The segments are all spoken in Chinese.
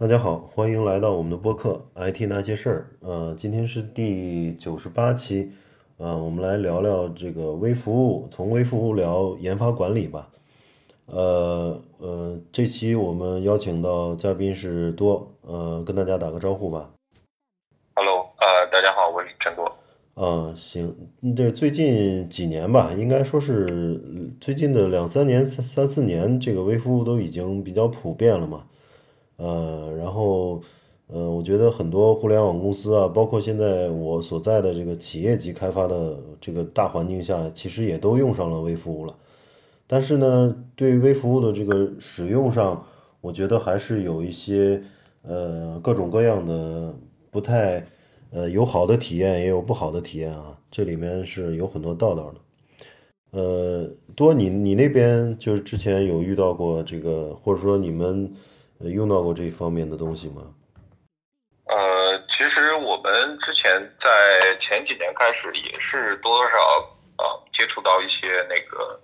大家好，欢迎来到我们的播客《IT 那些事儿》。呃，今天是第九十八期，呃，我们来聊聊这个微服务，从微服务聊研发管理吧。呃呃，这期我们邀请到嘉宾是多，呃，跟大家打个招呼吧。Hello，呃，大家好，我是陈多。嗯，行，这最近几年吧，应该说是最近的两三年、三三四年，这个微服务都已经比较普遍了嘛。呃，然后，呃，我觉得很多互联网公司啊，包括现在我所在的这个企业级开发的这个大环境下，其实也都用上了微服务了。但是呢，对于微服务的这个使用上，我觉得还是有一些呃各种各样的不太呃有好的体验，也有不好的体验啊。这里面是有很多道道的。呃，多你你那边就是之前有遇到过这个，或者说你们用到过这方面的东西吗？呃，其实我们之前在前几年开始也是多多少少接触到一些那个。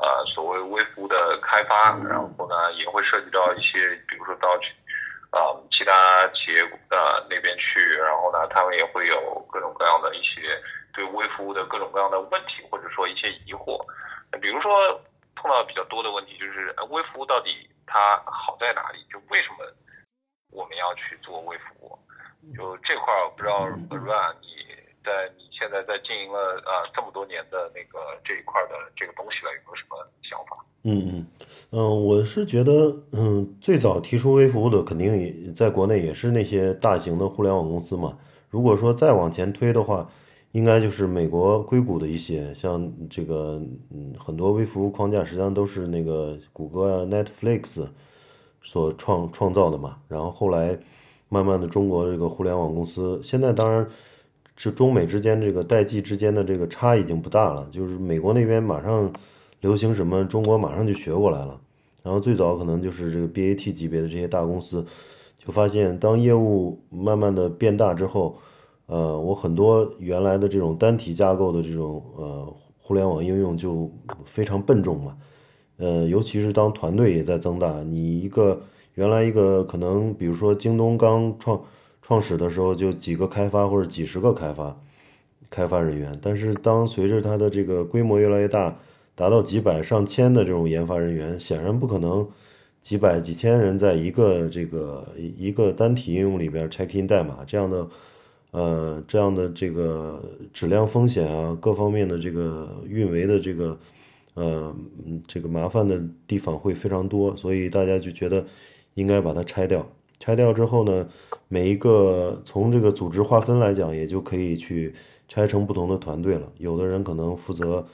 呃，所谓微服务的开发，然后呢，也会涉及到一些，比如说到去，呃，其他企业呃那边去，然后呢，他们也会有各种各样的一些对微服务的各种各样的问题，或者说一些疑惑。比如说碰到比较多的问题就是，微服务到底它好在哪里？就为什么我们要去做微服务？就这块儿，不知道 Run 你。在你现在在经营了呃这么多年的那个这一块的这个东西了，有没有什么想法？嗯嗯嗯，我是觉得，嗯，最早提出微服务的肯定也在国内也是那些大型的互联网公司嘛。如果说再往前推的话，应该就是美国硅谷的一些，像这个嗯很多微服务框架实际上都是那个谷歌啊 Netflix 所创创造的嘛。然后后来慢慢的中国这个互联网公司，现在当然。是中美之间这个代际之间的这个差已经不大了，就是美国那边马上流行什么，中国马上就学过来了。然后最早可能就是这个 BAT 级别的这些大公司，就发现当业务慢慢的变大之后，呃，我很多原来的这种单体架构的这种呃互联网应用就非常笨重嘛，呃，尤其是当团队也在增大，你一个原来一个可能比如说京东刚创。创始的时候就几个开发或者几十个开发开发人员，但是当随着它的这个规模越来越大，达到几百上千的这种研发人员，显然不可能几百几千人在一个这个一个单体应用里边 check in 代码这样的呃这样的这个质量风险啊各方面的这个运维的这个呃这个麻烦的地方会非常多，所以大家就觉得应该把它拆掉。拆掉之后呢，每一个从这个组织划分来讲，也就可以去拆成不同的团队了。有的人可能负责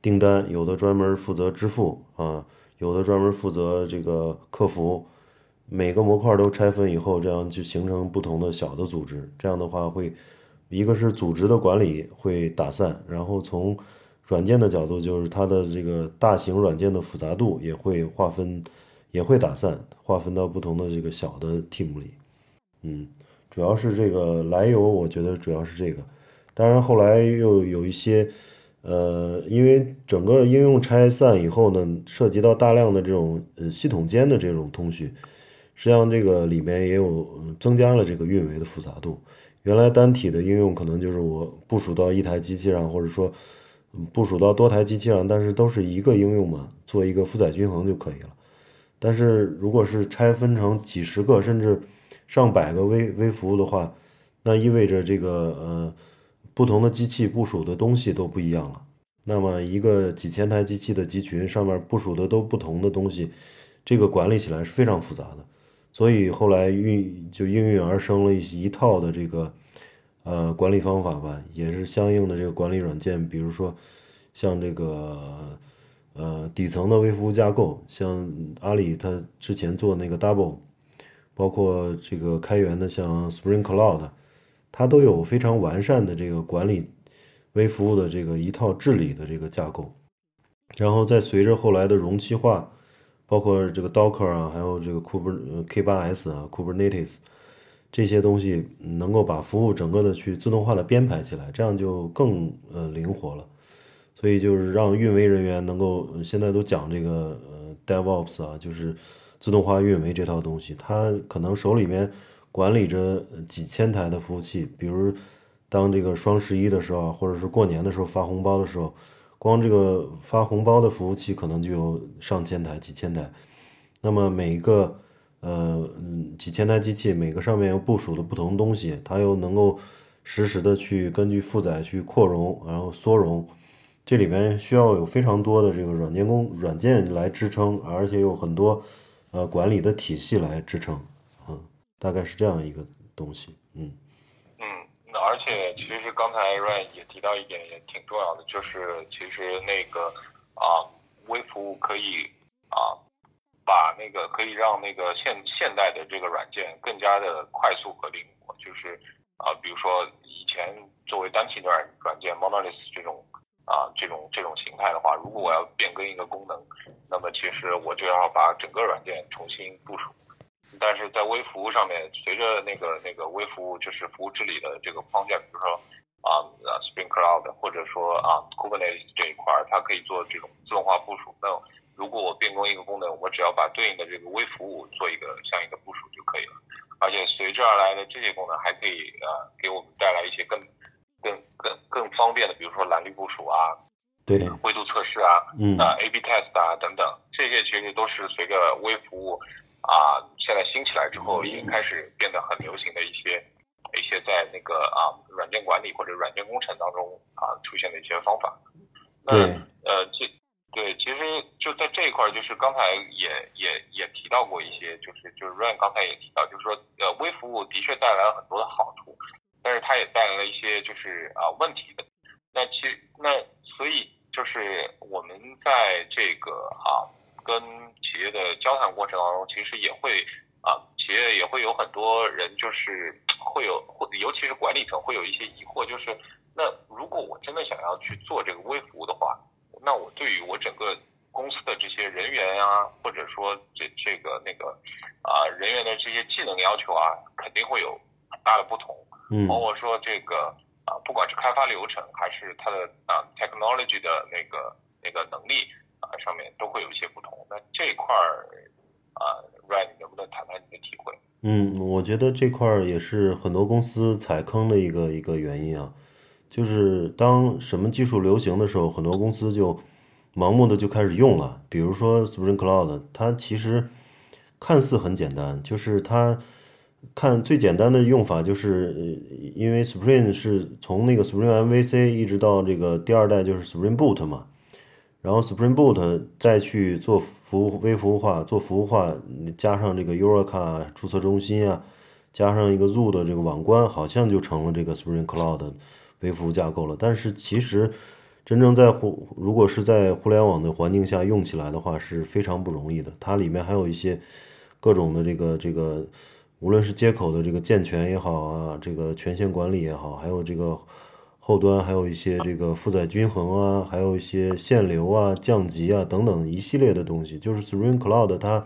订单，有的专门负责支付啊，有的专门负责这个客服。每个模块都拆分以后，这样就形成不同的小的组织。这样的话，会一个是组织的管理会打散，然后从软件的角度，就是它的这个大型软件的复杂度也会划分。也会打散，划分到不同的这个小的 team 里，嗯，主要是这个来由，我觉得主要是这个。当然后来又有一些，呃，因为整个应用拆散以后呢，涉及到大量的这种呃系统间的这种通讯，实际上这个里面也有增加了这个运维的复杂度。原来单体的应用可能就是我部署到一台机器上，或者说部署到多台机器上，但是都是一个应用嘛，做一个负载均衡就可以了。但是，如果是拆分成几十个甚至上百个微微服务的话，那意味着这个呃不同的机器部署的东西都不一样了。那么，一个几千台机器的集群上面部署的都不同的东西，这个管理起来是非常复杂的。所以后来运就应运而生了一一套的这个呃管理方法吧，也是相应的这个管理软件，比如说像这个。呃，底层的微服务架构，像阿里它之前做那个 Double，包括这个开源的像 Spring Cloud，它都有非常完善的这个管理微服务的这个一套治理的这个架构。然后再随着后来的容器化，包括这个 Docker 啊，还有这个 Kube K8s 啊，Kubernetes 这些东西，能够把服务整个的去自动化的编排起来，这样就更呃灵活了。所以就是让运维人员能够，现在都讲这个呃 DevOps 啊，就是自动化运维这套东西，他可能手里面管理着几千台的服务器，比如当这个双十一的时候，或者是过年的时候发红包的时候，光这个发红包的服务器可能就有上千台、几千台。那么每一个呃嗯几千台机器，每个上面又部署的不同东西，它又能够实时的去根据负载去扩容，然后缩容。这里面需要有非常多的这个软件工软件来支撑，而且有很多。呃，管理的体系来支撑，嗯，大概是这样一个东西，嗯，那而且其实刚才 Ryan 也提到一点也挺重要的，就是其实那个啊，微服务可以啊，把那个可以让那个现现代的这个软件更加的快速和灵活，就是啊，比如说以前作为单体的软软件 monolith 这种。啊，这种这种形态的话，如果我要变更一个功能，那么其实我就要把整个软件重新部署。但是在微服务上面，随着那个那个微服务就是服务治理的这个框架，比如说啊，Spring Cloud 或者说啊 Kubernetes 这一块，它可以做这种自动化部署。那如果我变更一个功能，我只要把对应的这个微服务做一个相应的部署就可以了。而且随之而来的这些功能还可以啊，给我们带来一些更。更更更方便的，比如说蓝绿部署啊，对，灰度测试啊，嗯，啊，A/B test 啊等等，这些其实都是随着微服务啊现在兴起来之后，已经开始变得很流行的一些一些在那个啊软件管理或者软件工程当中啊出现的一些方法。对，呃，这对，其实就在这一块，就是刚才也也也提到过一些，就是就是 Ryan 刚才也提到，就是说呃微服务的确带来了很多的好处。但是它也带来了一些就是啊问题的，那其那所以就是我们在这个啊跟企业的交谈过程当中，其实也会啊企业也会有很多人就是会有会尤其是管理层会有一些疑惑，就是那如果我真的想要去做这个微服务的话，那我对于我整个公司的这些人员啊，或者说这这个那个啊人员的这些技能要求啊，肯定会有很大的不同。嗯包括说这个啊，不管是开发流程还是它的啊 technology 的那个那个能力啊，上面都会有一些不同。那这一块儿啊，Ryan 能不能谈谈你的体会？嗯，我觉得这块儿也是很多公司踩坑的一个一个原因啊，就是当什么技术流行的时候，很多公司就盲目的就开始用了。比如说 Spring Cloud，它其实看似很简单，就是它。看最简单的用法就是，因为 Spring 是从那个 Spring MVC 一直到这个第二代就是 Spring Boot 嘛，然后 Spring Boot 再去做服务微服务化，做服务化，加上这个 Eureka 注册中心啊，加上一个 Zoo 的这个网关，好像就成了这个 Spring Cloud 的微服务架构了。但是其实真正在互如果是在互联网的环境下用起来的话是非常不容易的，它里面还有一些各种的这个这个。无论是接口的这个健全也好啊，这个权限管理也好，还有这个后端还有一些这个负载均衡啊，还有一些限流啊、降级啊等等一系列的东西，就是 Spring Cloud 它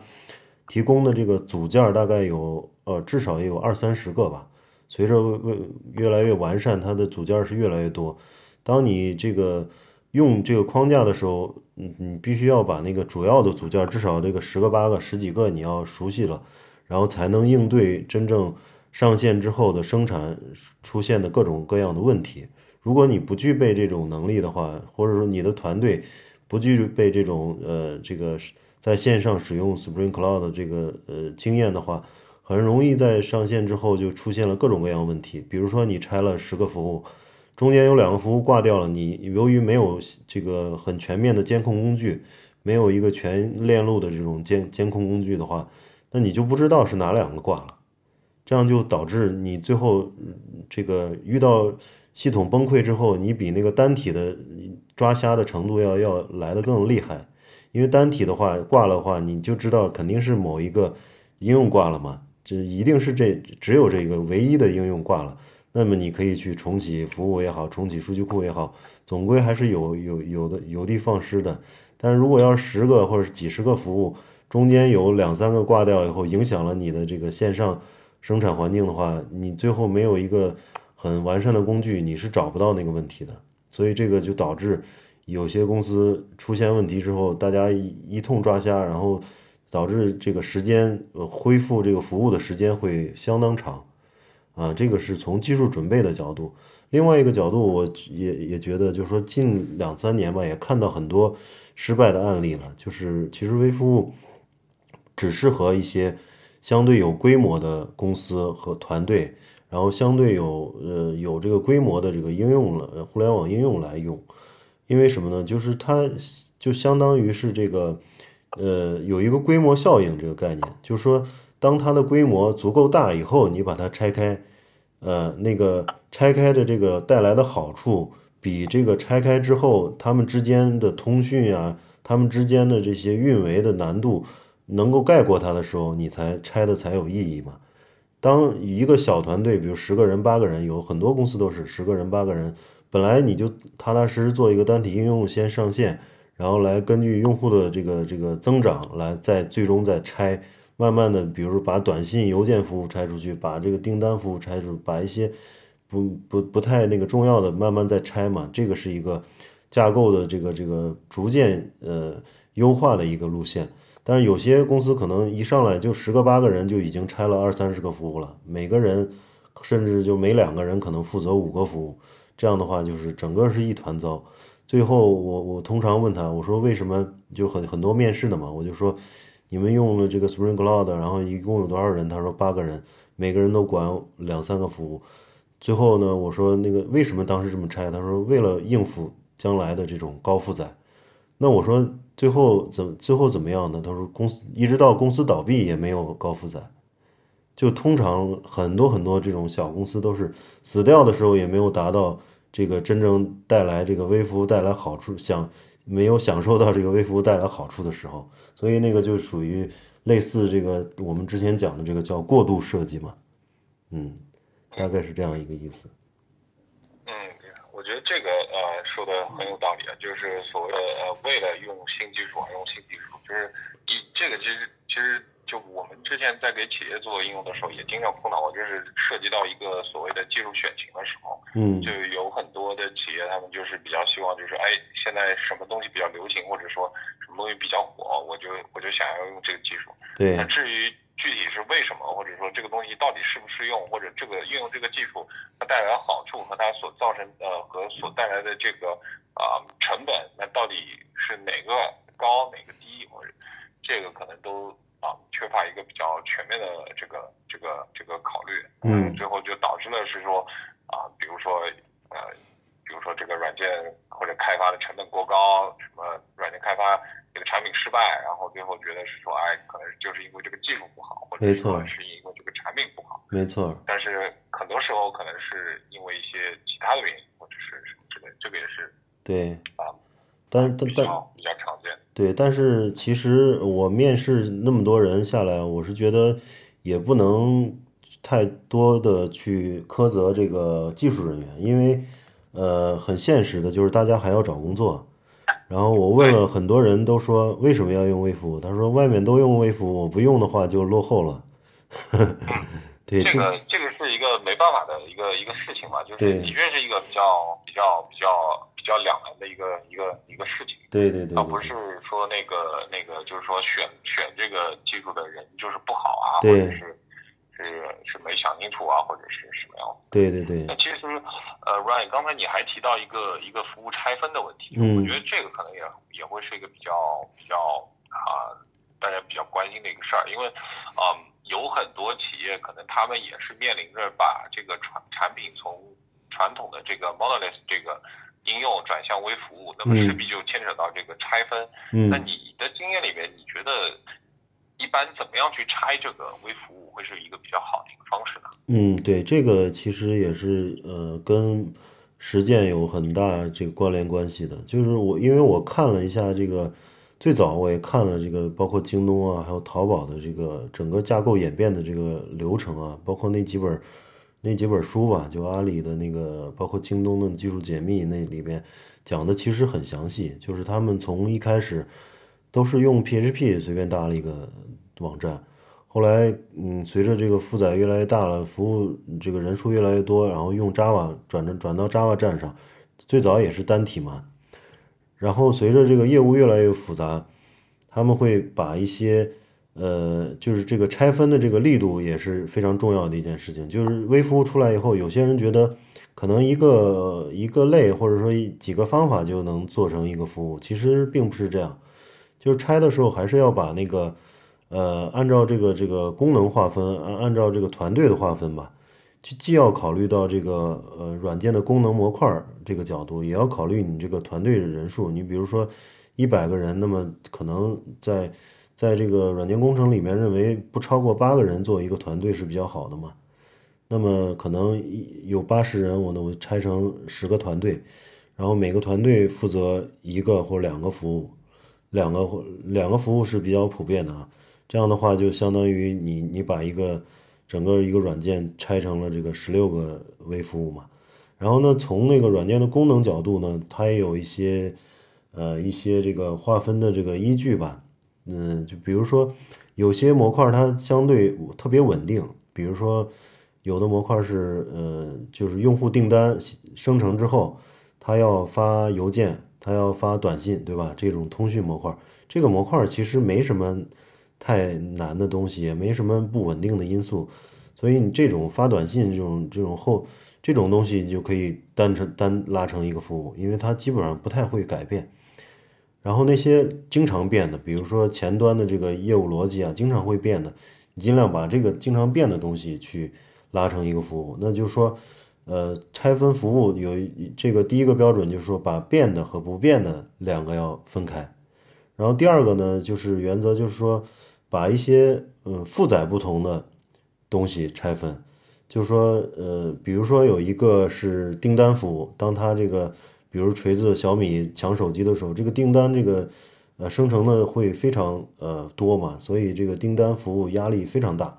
提供的这个组件大概有呃至少也有二三十个吧。随着越越来越完善，它的组件是越来越多。当你这个用这个框架的时候，你你必须要把那个主要的组件至少这个十个八个十几个你要熟悉了。然后才能应对真正上线之后的生产出现的各种各样的问题。如果你不具备这种能力的话，或者说你的团队不具备这种呃这个在线上使用 Spring Cloud 的这个呃经验的话，很容易在上线之后就出现了各种各样问题。比如说你拆了十个服务，中间有两个服务挂掉了，你由于没有这个很全面的监控工具，没有一个全链路的这种监监控工具的话。那你就不知道是哪两个挂了，这样就导致你最后这个遇到系统崩溃之后，你比那个单体的抓瞎的程度要要来的更厉害。因为单体的话挂了的话，你就知道肯定是某一个应用挂了嘛，就一定是这只有这个唯一的应用挂了。那么你可以去重启服务也好，重启数据库也好，总归还是有有有的有的放矢的。但如果要十个或者几十个服务，中间有两三个挂掉以后，影响了你的这个线上生产环境的话，你最后没有一个很完善的工具，你是找不到那个问题的。所以这个就导致有些公司出现问题之后，大家一一通抓瞎，然后导致这个时间呃恢复这个服务的时间会相当长，啊，这个是从技术准备的角度。另外一个角度，我也也觉得，就是说近两三年吧，也看到很多失败的案例了。就是其实微服务只适合一些相对有规模的公司和团队，然后相对有呃有这个规模的这个应用了互联网应用来用。因为什么呢？就是它就相当于是这个呃有一个规模效应这个概念，就是说当它的规模足够大以后，你把它拆开。呃，那个拆开的这个带来的好处，比这个拆开之后他们之间的通讯啊，他们之间的这些运维的难度能够盖过它的时候，你才拆的才有意义嘛。当一个小团队，比如十个人、八个人，有很多公司都是十个人、八个人，本来你就踏踏实实做一个单体应用先上线，然后来根据用户的这个这个增长来再最终再拆。慢慢的，比如说把短信、邮件服务拆出去，把这个订单服务拆出，把一些不不不太那个重要的慢慢再拆嘛。这个是一个架构的这个这个逐渐呃优化的一个路线。但是有些公司可能一上来就十个八个人就已经拆了二三十个服务了，每个人甚至就每两个人可能负责五个服务，这样的话就是整个是一团糟。最后我我通常问他，我说为什么就很很多面试的嘛，我就说。你们用了这个 Spring Cloud，然后一共有多少人？他说八个人，每个人都管两三个服务。最后呢，我说那个为什么当时这么拆？他说为了应付将来的这种高负载。那我说最后怎最后怎么样呢？他说公司一直到公司倒闭也没有高负载。就通常很多很多这种小公司都是死掉的时候也没有达到这个真正带来这个微服务带来好处想。没有享受到这个微服务带来好处的时候，所以那个就属于类似这个我们之前讲的这个叫过度设计嘛，嗯，大概是这样一个意思。嗯，我觉得这个说的很有道理啊，就是所谓的呃为了用新技术而用新技术，就是一这个其实其实。就我们之前在给企业做应用的时候，也经常碰到过，就是涉及到一个所谓的技术选型的时候，嗯，就有很多的企业，他们就是比较希望，就是哎，现在什么东西比较流行，或者说什么东西比较火，我就我就想要用这个技术。对。那至于具体是为什么，或者说这个东西到底适不适用，或者这个运用这个技术它带来的好处和它所造成呃和所带来的这个啊成本，那到底是哪个高哪个低，或者这个可能都。啊，缺乏一个比较全面的这个这个这个考虑，嗯，最后就导致了是说，啊，比如说呃，比如说这个软件或者开发的成本过高，什么软件开发这个产品失败，然后最后觉得是说，哎，可能就是因为这个技术不好，或者说是因为这个产品不好，没错。但是很多时候可能是因为一些其他的原因，或者是什么之类，这个也是对啊，但但但比较常见。对，但是其实我面试那么多人下来，我是觉得也不能太多的去苛责这个技术人员，因为呃很现实的就是大家还要找工作。然后我问了很多人都说为什么要用微服务，他说外面都用微服务，我不用的话就落后了。对，这个这个是一个没办法的一个一个事情嘛，就是的确是一个比较比较比较。比较两难的一个一个一个事情，对对对，而不是说那个那个就是说选选这个技术的人就是不好啊，或者是是是没想清楚啊，或者是什么样子。对对对。，Ryan，刚才你还提到一个一个服务拆分的问题，嗯，我觉得这个可能也也会是一个比较比较啊大家比较关心的一个事儿，因为嗯有很多企业可能他们也是面临着把这个产产品从传统的这个 monolith 这个。应用转向微服务，那么势必就牵扯到这个拆分。嗯，那你的经验里面，你觉得一般怎么样去拆这个微服务会是一个比较好的一个方式呢？嗯，对，这个其实也是呃跟实践有很大这个关联关系的。就是我因为我看了一下这个，最早我也看了这个，包括京东啊，还有淘宝的这个整个架构演变的这个流程啊，包括那几本。那几本书吧，就阿里的那个，包括京东的技术解密，那里边讲的其实很详细。就是他们从一开始都是用 PHP 随便搭了一个网站，后来嗯，随着这个负载越来越大了，服务这个人数越来越多，然后用 Java 转着转到 Java 站上，最早也是单体嘛。然后随着这个业务越来越复杂，他们会把一些呃，就是这个拆分的这个力度也是非常重要的一件事情。就是微服务出来以后，有些人觉得可能一个一个类或者说几个方法就能做成一个服务，其实并不是这样。就是拆的时候还是要把那个呃，按照这个这个功能划分，按按照这个团队的划分吧，就既要考虑到这个呃软件的功能模块这个角度，也要考虑你这个团队的人数。你比如说一百个人，那么可能在在这个软件工程里面，认为不超过八个人做一个团队是比较好的嘛？那么可能有八十人，我呢我拆成十个团队，然后每个团队负责一个或两个服务，两个两个服务是比较普遍的啊。这样的话就相当于你你把一个整个一个软件拆成了这个十六个微服务嘛。然后呢，从那个软件的功能角度呢，它也有一些呃一些这个划分的这个依据吧。嗯，就比如说，有些模块它相对特别稳定，比如说，有的模块是，呃，就是用户订单生成之后，他要发邮件，他要发短信，对吧？这种通讯模块，这个模块其实没什么太难的东西，也没什么不稳定的因素，所以你这种发短信这种这种后这种东西你就可以单成单拉成一个服务，因为它基本上不太会改变。然后那些经常变的，比如说前端的这个业务逻辑啊，经常会变的，你尽量把这个经常变的东西去拉成一个服务。那就是说，呃，拆分服务有这个第一个标准，就是说把变的和不变的两个要分开。然后第二个呢，就是原则就是说，把一些嗯负载不同的东西拆分，就是说，呃，比如说有一个是订单服务，当它这个。比如锤子、小米抢手机的时候，这个订单这个呃生成的会非常呃多嘛，所以这个订单服务压力非常大。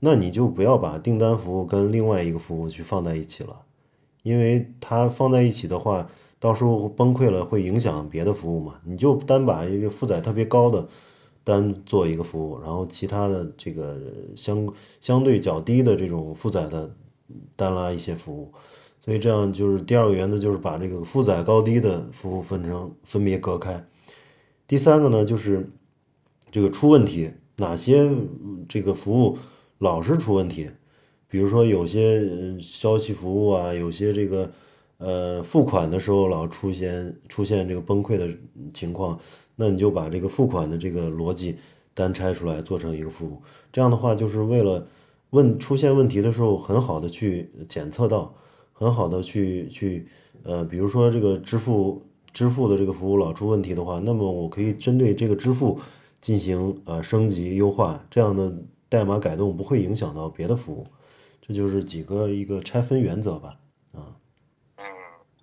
那你就不要把订单服务跟另外一个服务去放在一起了，因为它放在一起的话，到时候崩溃了会影响别的服务嘛。你就单把一个负载特别高的单做一个服务，然后其他的这个相相对较低的这种负载的单拉一些服务。所以这样就是第二个原则，就是把这个负载高低的服务分成分别隔开。第三个呢，就是这个出问题，哪些这个服务老是出问题？比如说有些消息服务啊，有些这个呃付款的时候老出现出现这个崩溃的情况，那你就把这个付款的这个逻辑单拆出来做成一个服务。这样的话，就是为了问出现问题的时候，很好的去检测到。很好的去去，呃，比如说这个支付支付的这个服务老出问题的话，那么我可以针对这个支付进行呃升级优化，这样的代码改动不会影响到别的服务，这就是几个一个拆分原则吧，啊。嗯，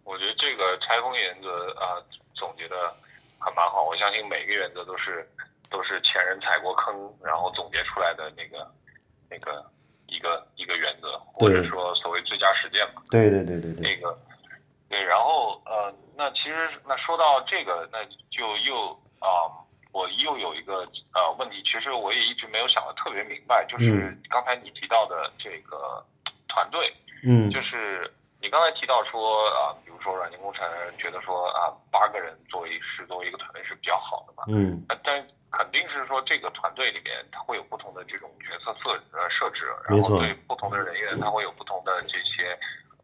我觉得这个拆分原则啊总结的还蛮好，我相信每个原则都是都是前人踩过坑，然后总结出来的那个那个。一个一个原则，或者说所谓最佳实践嘛。对对对对对。那个，对，然后呃，那其实那说到这个，那就又啊，我又有一个呃问题，其实我也一直没有想的特别明白，就是刚才你提到的这个团队，嗯，就是你刚才提到说啊，比如说软件工程觉得说啊，八个人作为是作为一个团队是比较好的嘛，嗯，但。肯定是说这个团队里面，它会有不同的这种角色设呃设置，然后对不同的人员，他会有不同的这些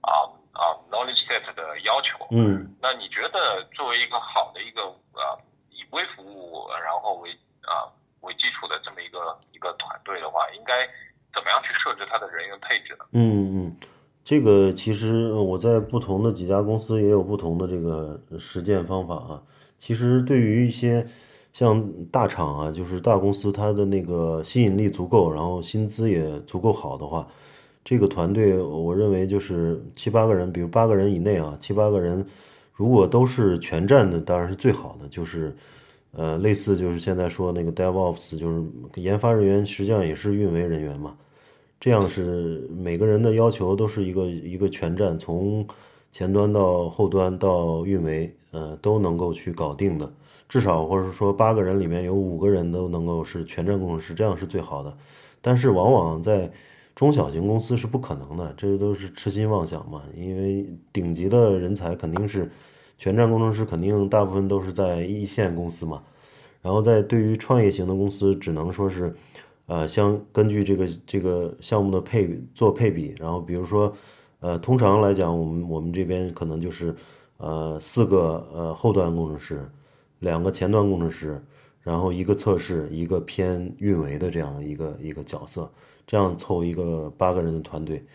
啊啊 knowledge set 的要求。嗯，那你觉得作为一个好的一个呃以微服务然后为啊为基础的这么一个一个团队的话，应该怎么样去设置它的人员配置呢？嗯嗯，这个其实我在不同的几家公司也有不同的这个实践方法啊。其实对于一些像大厂啊，就是大公司，它的那个吸引力足够，然后薪资也足够好的话，这个团队我认为就是七八个人，比如八个人以内啊，七八个人，如果都是全站的，当然是最好的。就是，呃，类似就是现在说那个 DevOps，就是研发人员实际上也是运维人员嘛，这样是每个人的要求都是一个一个全站，从前端到后端到运维，呃，都能够去搞定的。至少，或者说八个人里面有五个人都能够是全站工程师，这样是最好的。但是，往往在中小型公司是不可能的，这都是痴心妄想嘛。因为顶级的人才肯定是全站工程师，肯定大部分都是在一线公司嘛。然后在对于创业型的公司，只能说是，呃，相根据这个这个项目的配做配比，然后比如说，呃，通常来讲，我们我们这边可能就是，呃，四个呃后端工程师，两个前端工程师，然后一个测试，一个偏运维的这样一个一个角色，这样凑一个八个人的团队，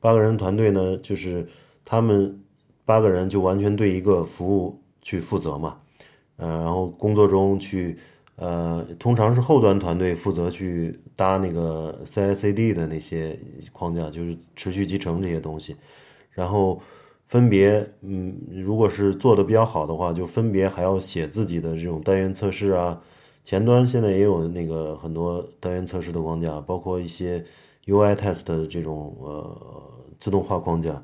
八个人团队呢，就是他们八个人就完全对一个服务去负责嘛。呃，然后工作中去，呃，通常是后端团队负责去搭那个 CI/CD 的那些框架，就是持续集成这些东西。然后分别，嗯，如果是做的比较好的话，就分别还要写自己的这种单元测试啊。前端现在也有那个很多单元测试的框架，包括一些 UI test 的这种呃自动化框架。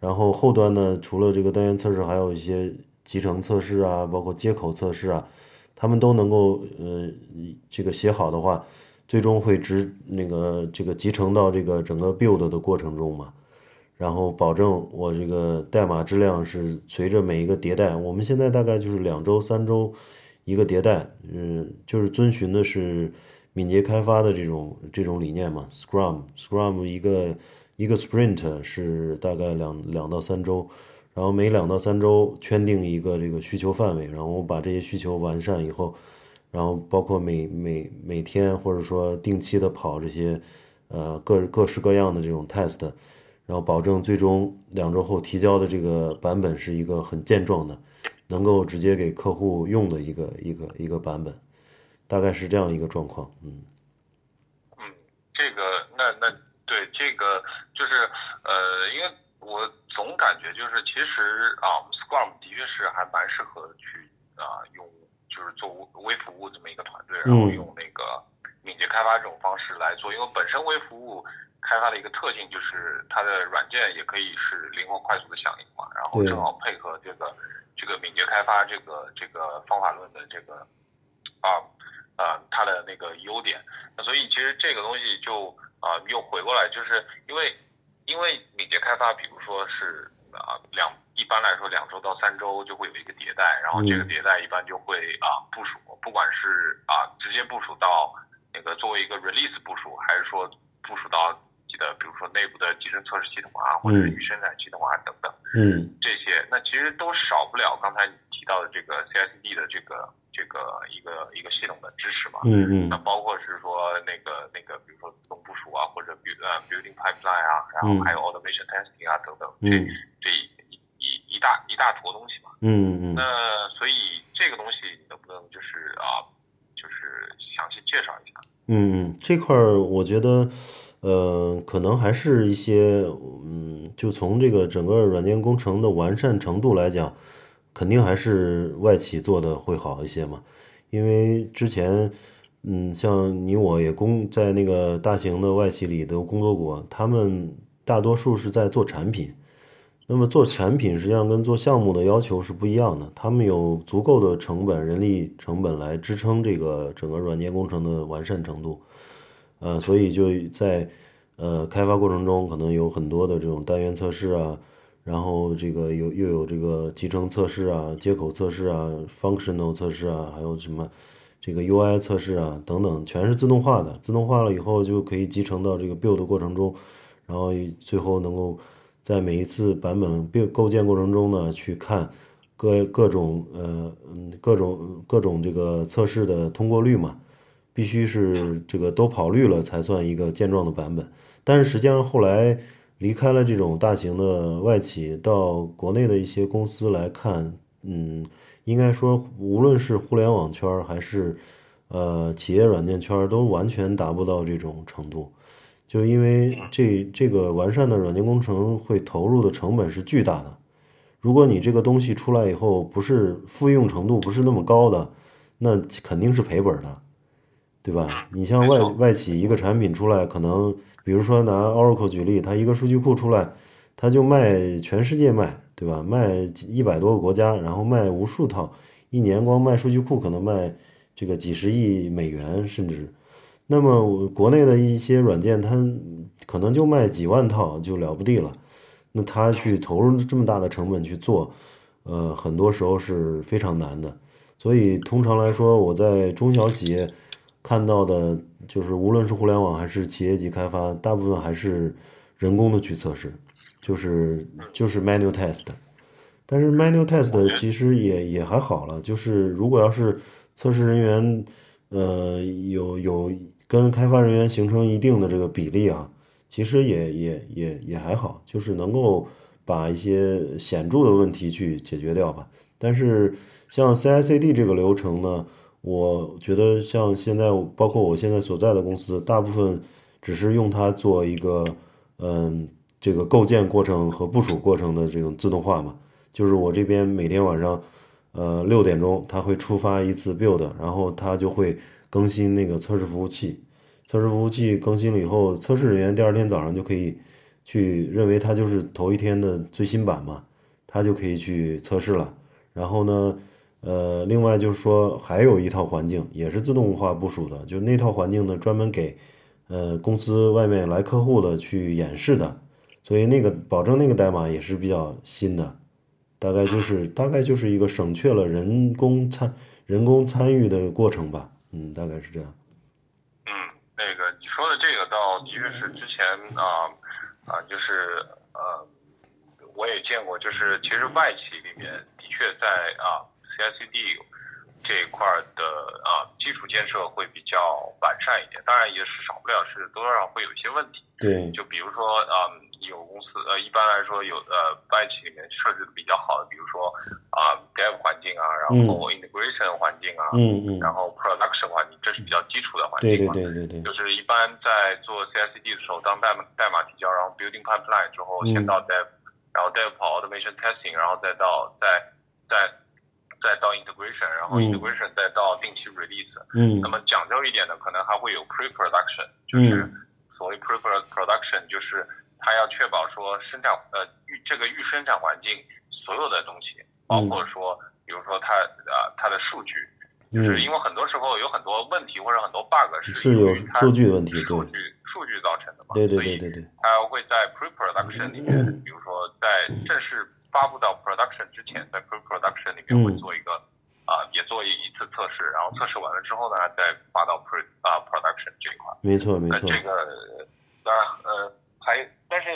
然后后端呢，除了这个单元测试，还有一些。集成测试啊，包括接口测试啊，他们都能够呃，这个写好的话，最终会直那个这个集成到这个整个 build 的过程中嘛，然后保证我这个代码质量是随着每一个迭代，我们现在大概就是两周三周一个迭代，嗯，就是遵循的是敏捷开发的这种这种理念嘛，Scrum Scrum 一个一个 sprint 是大概两两到三周。然后每两到三周圈定一个这个需求范围，然后把这些需求完善以后，然后包括每每每天或者说定期的跑这些，呃各各式各样的这种 test，然后保证最终两周后提交的这个版本是一个很健壮的，能够直接给客户用的一个一个一个版本，大概是这样一个状况，嗯，嗯，这个那那对这个就是呃，因为我。总感觉就是，其实啊，Scrum 的确是还蛮适合去啊用，就是做微服务这么一个团队，然后用那个敏捷开发这种方式来做。因为本身微服务开发的一个特性就是它的软件也可以是灵活快速的响应嘛，然后正好配合这个这个敏捷开发这个这个方法论的这个啊啊它的那个优点。那所以其实这个东西就啊又回过来，就是因为。因为敏捷开发，比如说是啊两，一般来说两周到三周就会有一个迭代，然后这个迭代一般就会啊部署，不管是啊直接部署到那个作为一个 release 部署，还是说部署到你的比如说内部的集成测试系统啊，或者是生产系统啊等等，嗯，这些。那其实都少不了刚才你提到的这个 CI/CD 的这个。这个一个一个系统的支持嘛，嗯嗯，那包括是说那个那个，比如说自动部署啊，或者 build 呃 building pipeline 啊，然后还有 automation testing 啊等等，这这一一一大一大坨东西嘛，嗯嗯，那所以这个东西能不能就是啊，就是详细介绍一下？嗯嗯，这块儿我觉得，呃，可能还是一些，嗯，就从这个整个软件工程的完善程度来讲。肯定还是外企做的会好一些嘛，因为之前，嗯，像你我也工在那个大型的外企里都工作过，他们大多数是在做产品，那么做产品实际上跟做项目的要求是不一样的，他们有足够的成本、人力成本来支撑这个整个软件工程的完善程度，呃，所以就在呃开发过程中可能有很多的这种单元测试啊。然后这个有又有这个集成测试啊、接口测试啊、functional 测试啊，还有什么这个 UI 测试啊等等，全是自动化的。自动化了以后就可以集成到这个 build 过程中，然后最后能够在每一次版本 build 构建过程中呢，去看各各种呃嗯各种各种这个测试的通过率嘛，必须是这个都跑绿了才算一个健壮的版本。但是实际上后来。离开了这种大型的外企，到国内的一些公司来看，嗯，应该说，无论是互联网圈还是呃企业软件圈，都完全达不到这种程度。就因为这这个完善的软件工程会投入的成本是巨大的。如果你这个东西出来以后不是复用程度不是那么高的，那肯定是赔本的，对吧？你像外外企一个产品出来，可能。比如说拿 Oracle 举例，它一个数据库出来，它就卖全世界卖，对吧？卖一百多个国家，然后卖无数套，一年光卖数据库可能卖这个几十亿美元，甚至，那么国内的一些软件，它可能就卖几万套就了不地了。那它去投入这么大的成本去做，呃，很多时候是非常难的。所以通常来说，我在中小企业看到的，就是无论是互联网还是企业级开发，大部分还是人工的去测试，就是就是 manual test。但是 manual test 其实也也还好了，就是如果要是测试人员，呃，有有跟开发人员形成一定的这个比例啊，其实也也也也还好，就是能够把一些显著的问题去解决掉吧。但是像 CI/CD 这个流程呢，我觉得像现在包括我现在所在的公司，大部分只是用它做一个嗯这个构建过程和部署过程的这种自动化嘛。就是我这边每天晚上，呃六点钟它会触发一次 build，然后它就会更新那个测试服务器。测试服务器更新了以后，测试人员第二天早上就可以去认为它就是头一天的最新版嘛，它就可以去测试了。然后呢，呃，另外就是说还有一套环境也是自动化部署的，就那套环境呢专门给呃公司外面来客户的去演示的，所以那个保证那个代码也是比较新的。大概就是大概就是一个省却了人工参人工参与的过程吧，嗯，大概是这样。嗯，那个你说的这个倒的确是之前啊啊，就是呃，我也见过，就是其实外企里面的确在啊 CI/CD 这一块的啊基础建设会比较完善一点，当然也是少不了是多多少少会有一些问题。对，就比如说啊。有公司呃，一般来说有呃外企里面设置的比较好的，比如说啊 Dev 环境啊，然后 Integration 环境啊，嗯嗯，然后 Production 环境，这是比较基础的环境嘛。对对对对对。就是一般在做 CI/CD 的时候，当代码代码提交，然后 Building Pipeline 之后，先到 Dev，然后 Dev 跑 Automation Testing，然后再到再再再到 Integration，然后 Integration 再到定期 Release。嗯。那么讲究一点的，可能还会有 Pre-Production，就是所谓 Pre-Production 就是。它要确保说生产呃预这个预生产环境所有的东西，包括说比如说它呃它的数据，就是因为很多时候有很多问题或者很多 bug 是有数据问题，数据数据造成的嘛，对对对对对，它会在 pre-production 里面，比如说在正式发布到 production 之前，在 pre-production 里面会做一个啊也做一一次测试，然后测试完了之后呢，再发到 pre 啊 production 这一块，没错没错，这个当然呃。还，但是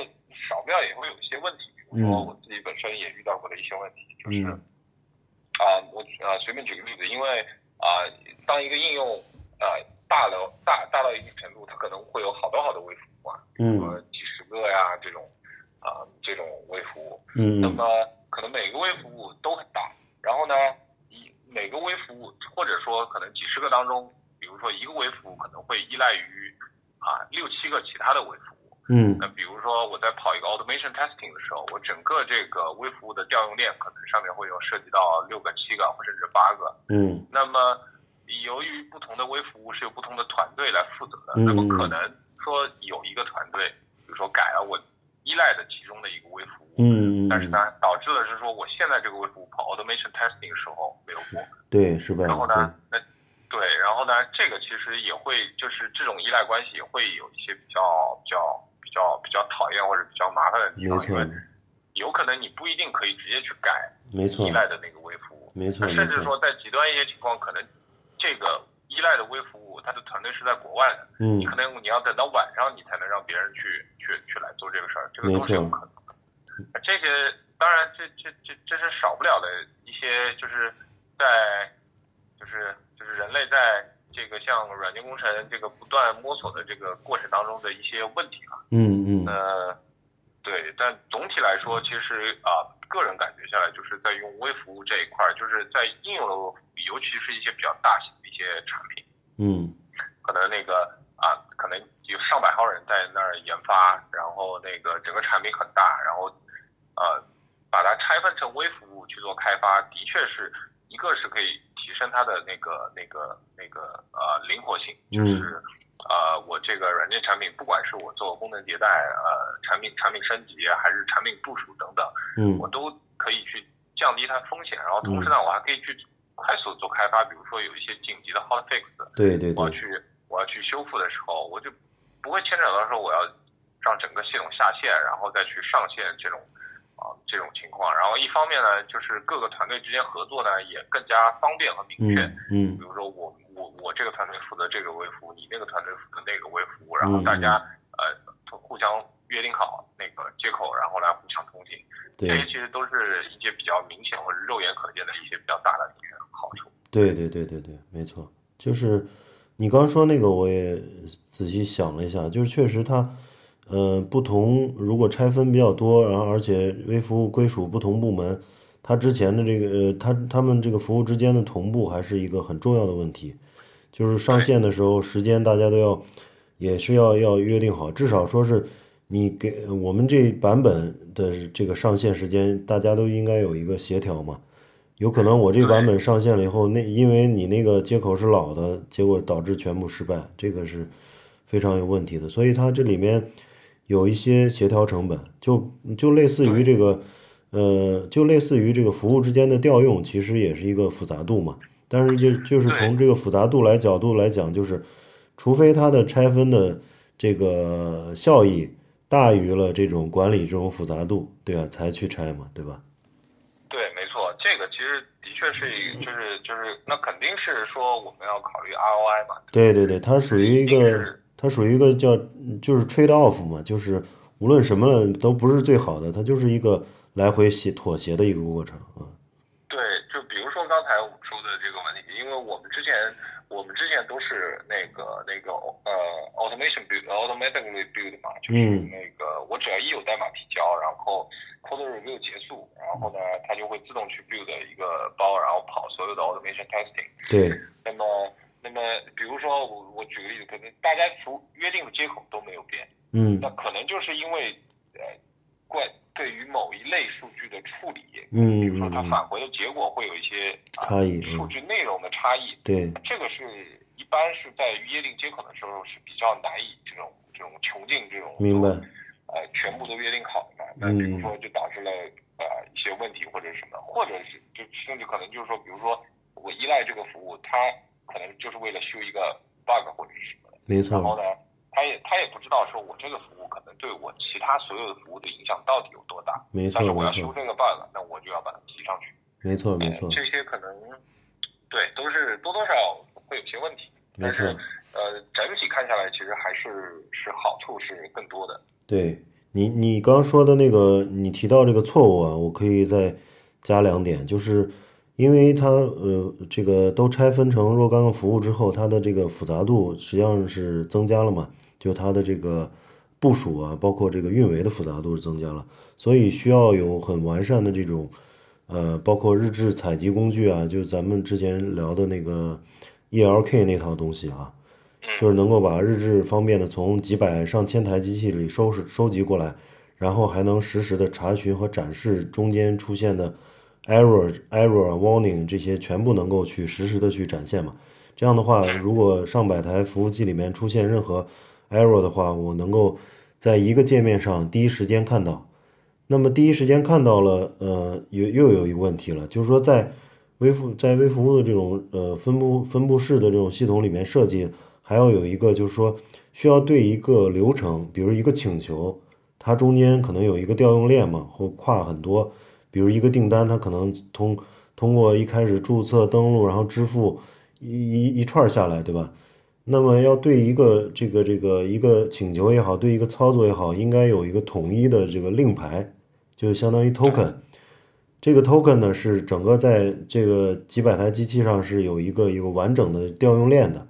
少不了也会有一些问题，比如说我自己本身也遇到过的一些问题，就是啊，我啊随便举个例子，因为啊，当一个应用啊大了大大到一定程度，它可能会有好多好多微服务啊，比如说几十个呀这种啊这种微服务，嗯，那么可能每个微服务都很大，然后呢，一每个微服务或者说可能几十个当中，比如说一个微服务可能会依赖于啊六七个其他的微服务。嗯，那比如说我在跑一个 automation testing 的时候，我整个这个微服务的调用链可能上面会有涉及到六个、七个或甚至八个。嗯，那么由于不同的微服务是由不同的团队来负责的，那么可能说有一个团队，比如说改了我依赖的其中的一个微服务，嗯，但是呢，导致的是说我现在这个微服务跑 automation testing 的时候没有过，对，是吧？然后呢，那对，然后呢，这个其实也会就是这种依赖关系也会有一些比较比较。比较比较讨厌或者比较麻烦的地方，因为有可能你不一定可以直接去改依赖的那个微服务，没错，甚至说在极端一些情况，可能这个依赖的微服务它的团队是在国外的，嗯，你可能你要等到晚上你才能让别人去去去来做这个事儿，这个都是有可能的。这些当然这这这这是少不了的一些，就是在就是就是人类在。这个像软件工程这个不断摸索的这个过程当中的一些问题啊，嗯嗯，呃，对，但总体来说，其实啊，个人感觉下来，就是在用微服务这一块，就是在应用的，尤其是一些比较大型的一些产品，嗯，可能那个啊，可能有上百号人在那儿研发，然后那个整个产品很大，然后呃，把它拆分成微服务去做开发，的确是一个是可以。提升它的那个、那个、那个呃灵活性，就是呃我这个软件产品，不管是我做功能迭代、呃产品产品升级，还是产品部署等等，嗯，我都可以去降低它风险。然后同时呢，我还可以去快速做开发。比如说有一些紧急的 hot fix，对对对，我要去我要去修复的时候，我就不会牵扯到说我要让整个系统下线，然后再去上线这种啊这种情况。然后一方面呢，就是各个团队之间合作呢也更加方便和明确。嗯比如说我我我这个团队负责这个微服务，你那个团队负责那个微服务，然后大家呃互相约定好那个接口，然后来互相通信。这些对其实都是一些比较明显或者肉眼可见的一些比较大的一些好处。对对对对对，没错，就是你刚说那个，我也仔细想了一下，就是确实它，呃，不同如果拆分比较多，然后而且微服务归属不同部门，它之前的这个呃，它他们这个服务之间的同步还是一个很重要的问题，就是上线的时候时间大家都要，也是要要约定好，至少说是你给我们这版本的这个上线时间，大家都应该有一个协调嘛。有可能我这版本上线了以后，那因为你那个接口是老的，结果导致全部失败，这个是非常有问题的。所以它这里面有一些协调成本，就就类似于这个，呃，就类似于这个服务之间的调用，其实也是一个复杂度嘛。但是就就是从这个复杂度来角度来讲，就是除非它的拆分的这个效益大于了这种管理这种复杂度，对吧？才去拆嘛，对吧？对，没错，这个其实的确是一，就是就是，那肯定是说我们要考虑 ROI 嘛。对对对，它属于一个它属于一个叫就是 trade off 嘛，就是无论什么都不是最好的，它就是一个来回协妥协的一个过程啊。对，就比如说刚才我们说的这个问题，因为我们之前我们之前都是那个那个呃 automation build automatically build 嘛，就是嗯那个我只要一有代码提交，然后 code review 结束，然后呢它就会自动去 build 一个包，然后跑所有的 automation testing。对，那么那么比如说我我举个例子，可能大家除约定的接口都没有变。嗯。那可能就是因为呃，怪对于某一类数据的处理，嗯比如说它返回的结果会有一些啊差异数嗯。据内容的差异，对，这个是一般是在约定接口的时候是比较难以这种这种穷尽这种明白，呃全部都约定好的嘛。那比如说就导致了呃一些问题或者什么，或者是就甚至可能就是说，比如说我依赖这个服务，它可能就是为了修一个 bug 或没然后呢错，，他也他也不知道说我这个服务可能对我其他所有的服务的影响到底有多大，没错但是我要修这个 bug，那我就要把它提上去。没错没错呃这些可能对都是多多少少会有些问题，没错但是，呃整体看下来，其实还是是好处是更多的。对你你刚刚说的那个，你提到这个错误啊，我可以再加两点，就是因为它呃这个都拆分成若干个服务之后，它的这个复杂度实际上是增加了嘛，就它的这个部署啊，包括这个运维的复杂度是增加了，所以需要有很完善的这种呃，包括日志采集工具啊，就咱们之前聊的那个 ELK 那套东西啊。就是能够把日志方便的从几百上千台机器里收拾收集过来，然后还能实时的查询和展示中间出现的 error error warning 这些全部能够去实时的去展现嘛。这样的话，如果上百台服务器里面出现任何 error 的话，我能够在一个界面上第一时间看到。那么第一时间看到了，呃，又又有一个问题了，就是说在微服在微服务的这种呃分布分布式的这种系统里面设计，还要有一个就是说需要对一个流程，比如一个请求，它中间可能有一个调用链嘛，或跨很多，比如一个订单，它可能通通过一开始注册登录，然后支付一一一串下来，对吧？那么要对一个这个这个一个请求也好，对一个操作也好，应该有一个统一的这个令牌，就相当于 token。这个 token 呢是整个在这个几百台机器上是有一个一个完整的调用链的，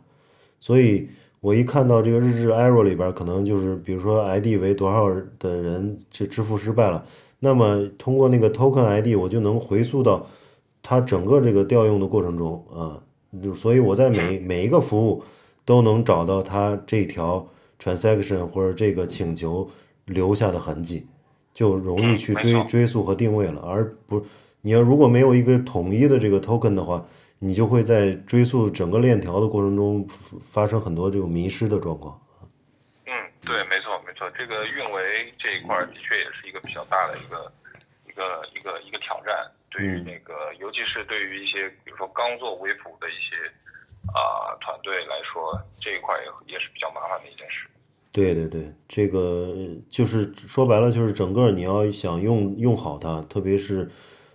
所以我一看到这个日志 error 里边可能就是比如说 ID 为多少的人这支付失败了，那么通过那个 token ID 我就能回溯到它整个这个调用的过程中啊，就所以我在每每一个服务都能找到它这条 transaction 或者这个请求留下的痕迹。就容易去追追溯和定位了，而不你要如果没有一个统一的这个 token 的话，你就会在追溯整个链条的过程中发生很多这种迷失的状况。嗯，对，没错没错，这个运维这一块的确也是一个比较大的一个一个一个一个挑战，对于嗯。那个尤其是对于一些比如说刚做微服的一些啊、团队来说，这一块也也是比较麻烦的一件事。对对对，这个就是说白了，就是整个你要想用用好它，特别是，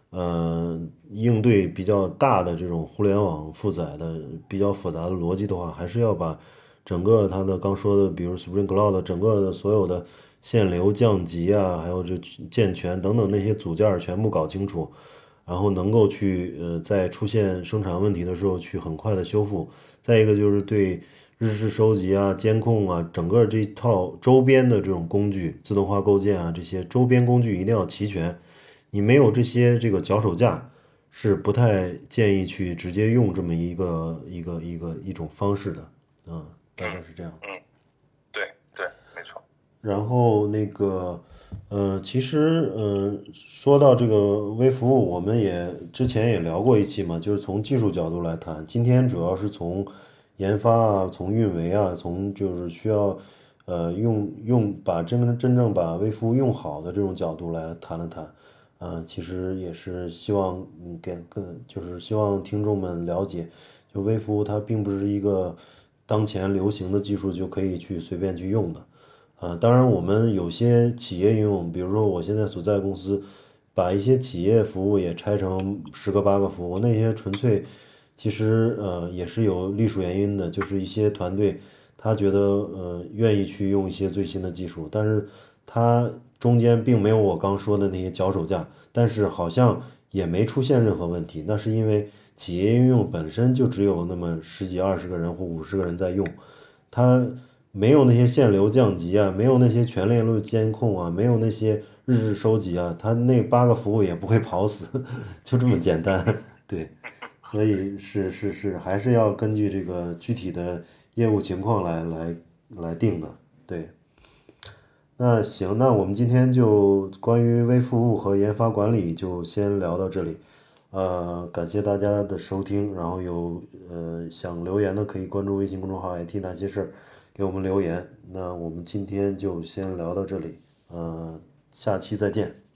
呃，应对比较大的这种互联网负载的比较复杂的逻辑的话，还是要把整个它的刚说的，比如 Spring Cloud 整个的所有的限流降级啊，还有这健全等等那些组件全部搞清楚，然后能够去呃在出现生产问题的时候去很快的修复。再一个就是对。日志收集啊，监控啊，整个这套周边的这种工具，自动化构建啊，这些周边工具一定要齐全。你没有这些这个脚手架，是不太建议去直接用这么一个一个一个一种方式的啊，大概是这样。嗯，对对，没错。然后那个，呃，其实，呃，说到这个微服务，我们也之前也聊过一期嘛，就是从技术角度来谈。今天主要是从。研发啊，从运维啊，从就是需要，呃，用用把真真正把微服务用好的这种角度来谈了谈，啊，其实也是希望给更就是希望听众们了解，就微服务它并不是一个当前流行的技术就可以去随便去用的，啊，当然我们有些企业应用，比如说我现在所在公司，把一些企业服务也拆成十个八个服务，那些纯粹。其实呃也是有隶属原因的，就是一些团队他觉得呃愿意去用一些最新的技术，但是它中间并没有我刚说的那些脚手架，但是好像也没出现任何问题。那是因为企业应用本身就只有那么十几二十个人或五十个人在用，它没有那些限流降级啊，没有那些全链路监控啊，没有那些日志收集啊，它那八个服务也不会跑死，就这么简单，对。所以是是是，还是要根据这个具体的业务情况来来来定的，对。那行，那我们今天就关于微服务和研发管理就先聊到这里，呃，感谢大家的收听，然后有呃想留言的可以关注微信公众号 “IT 那些事儿”，给我们留言。那我们今天就先聊到这里，呃，下期再见。再见。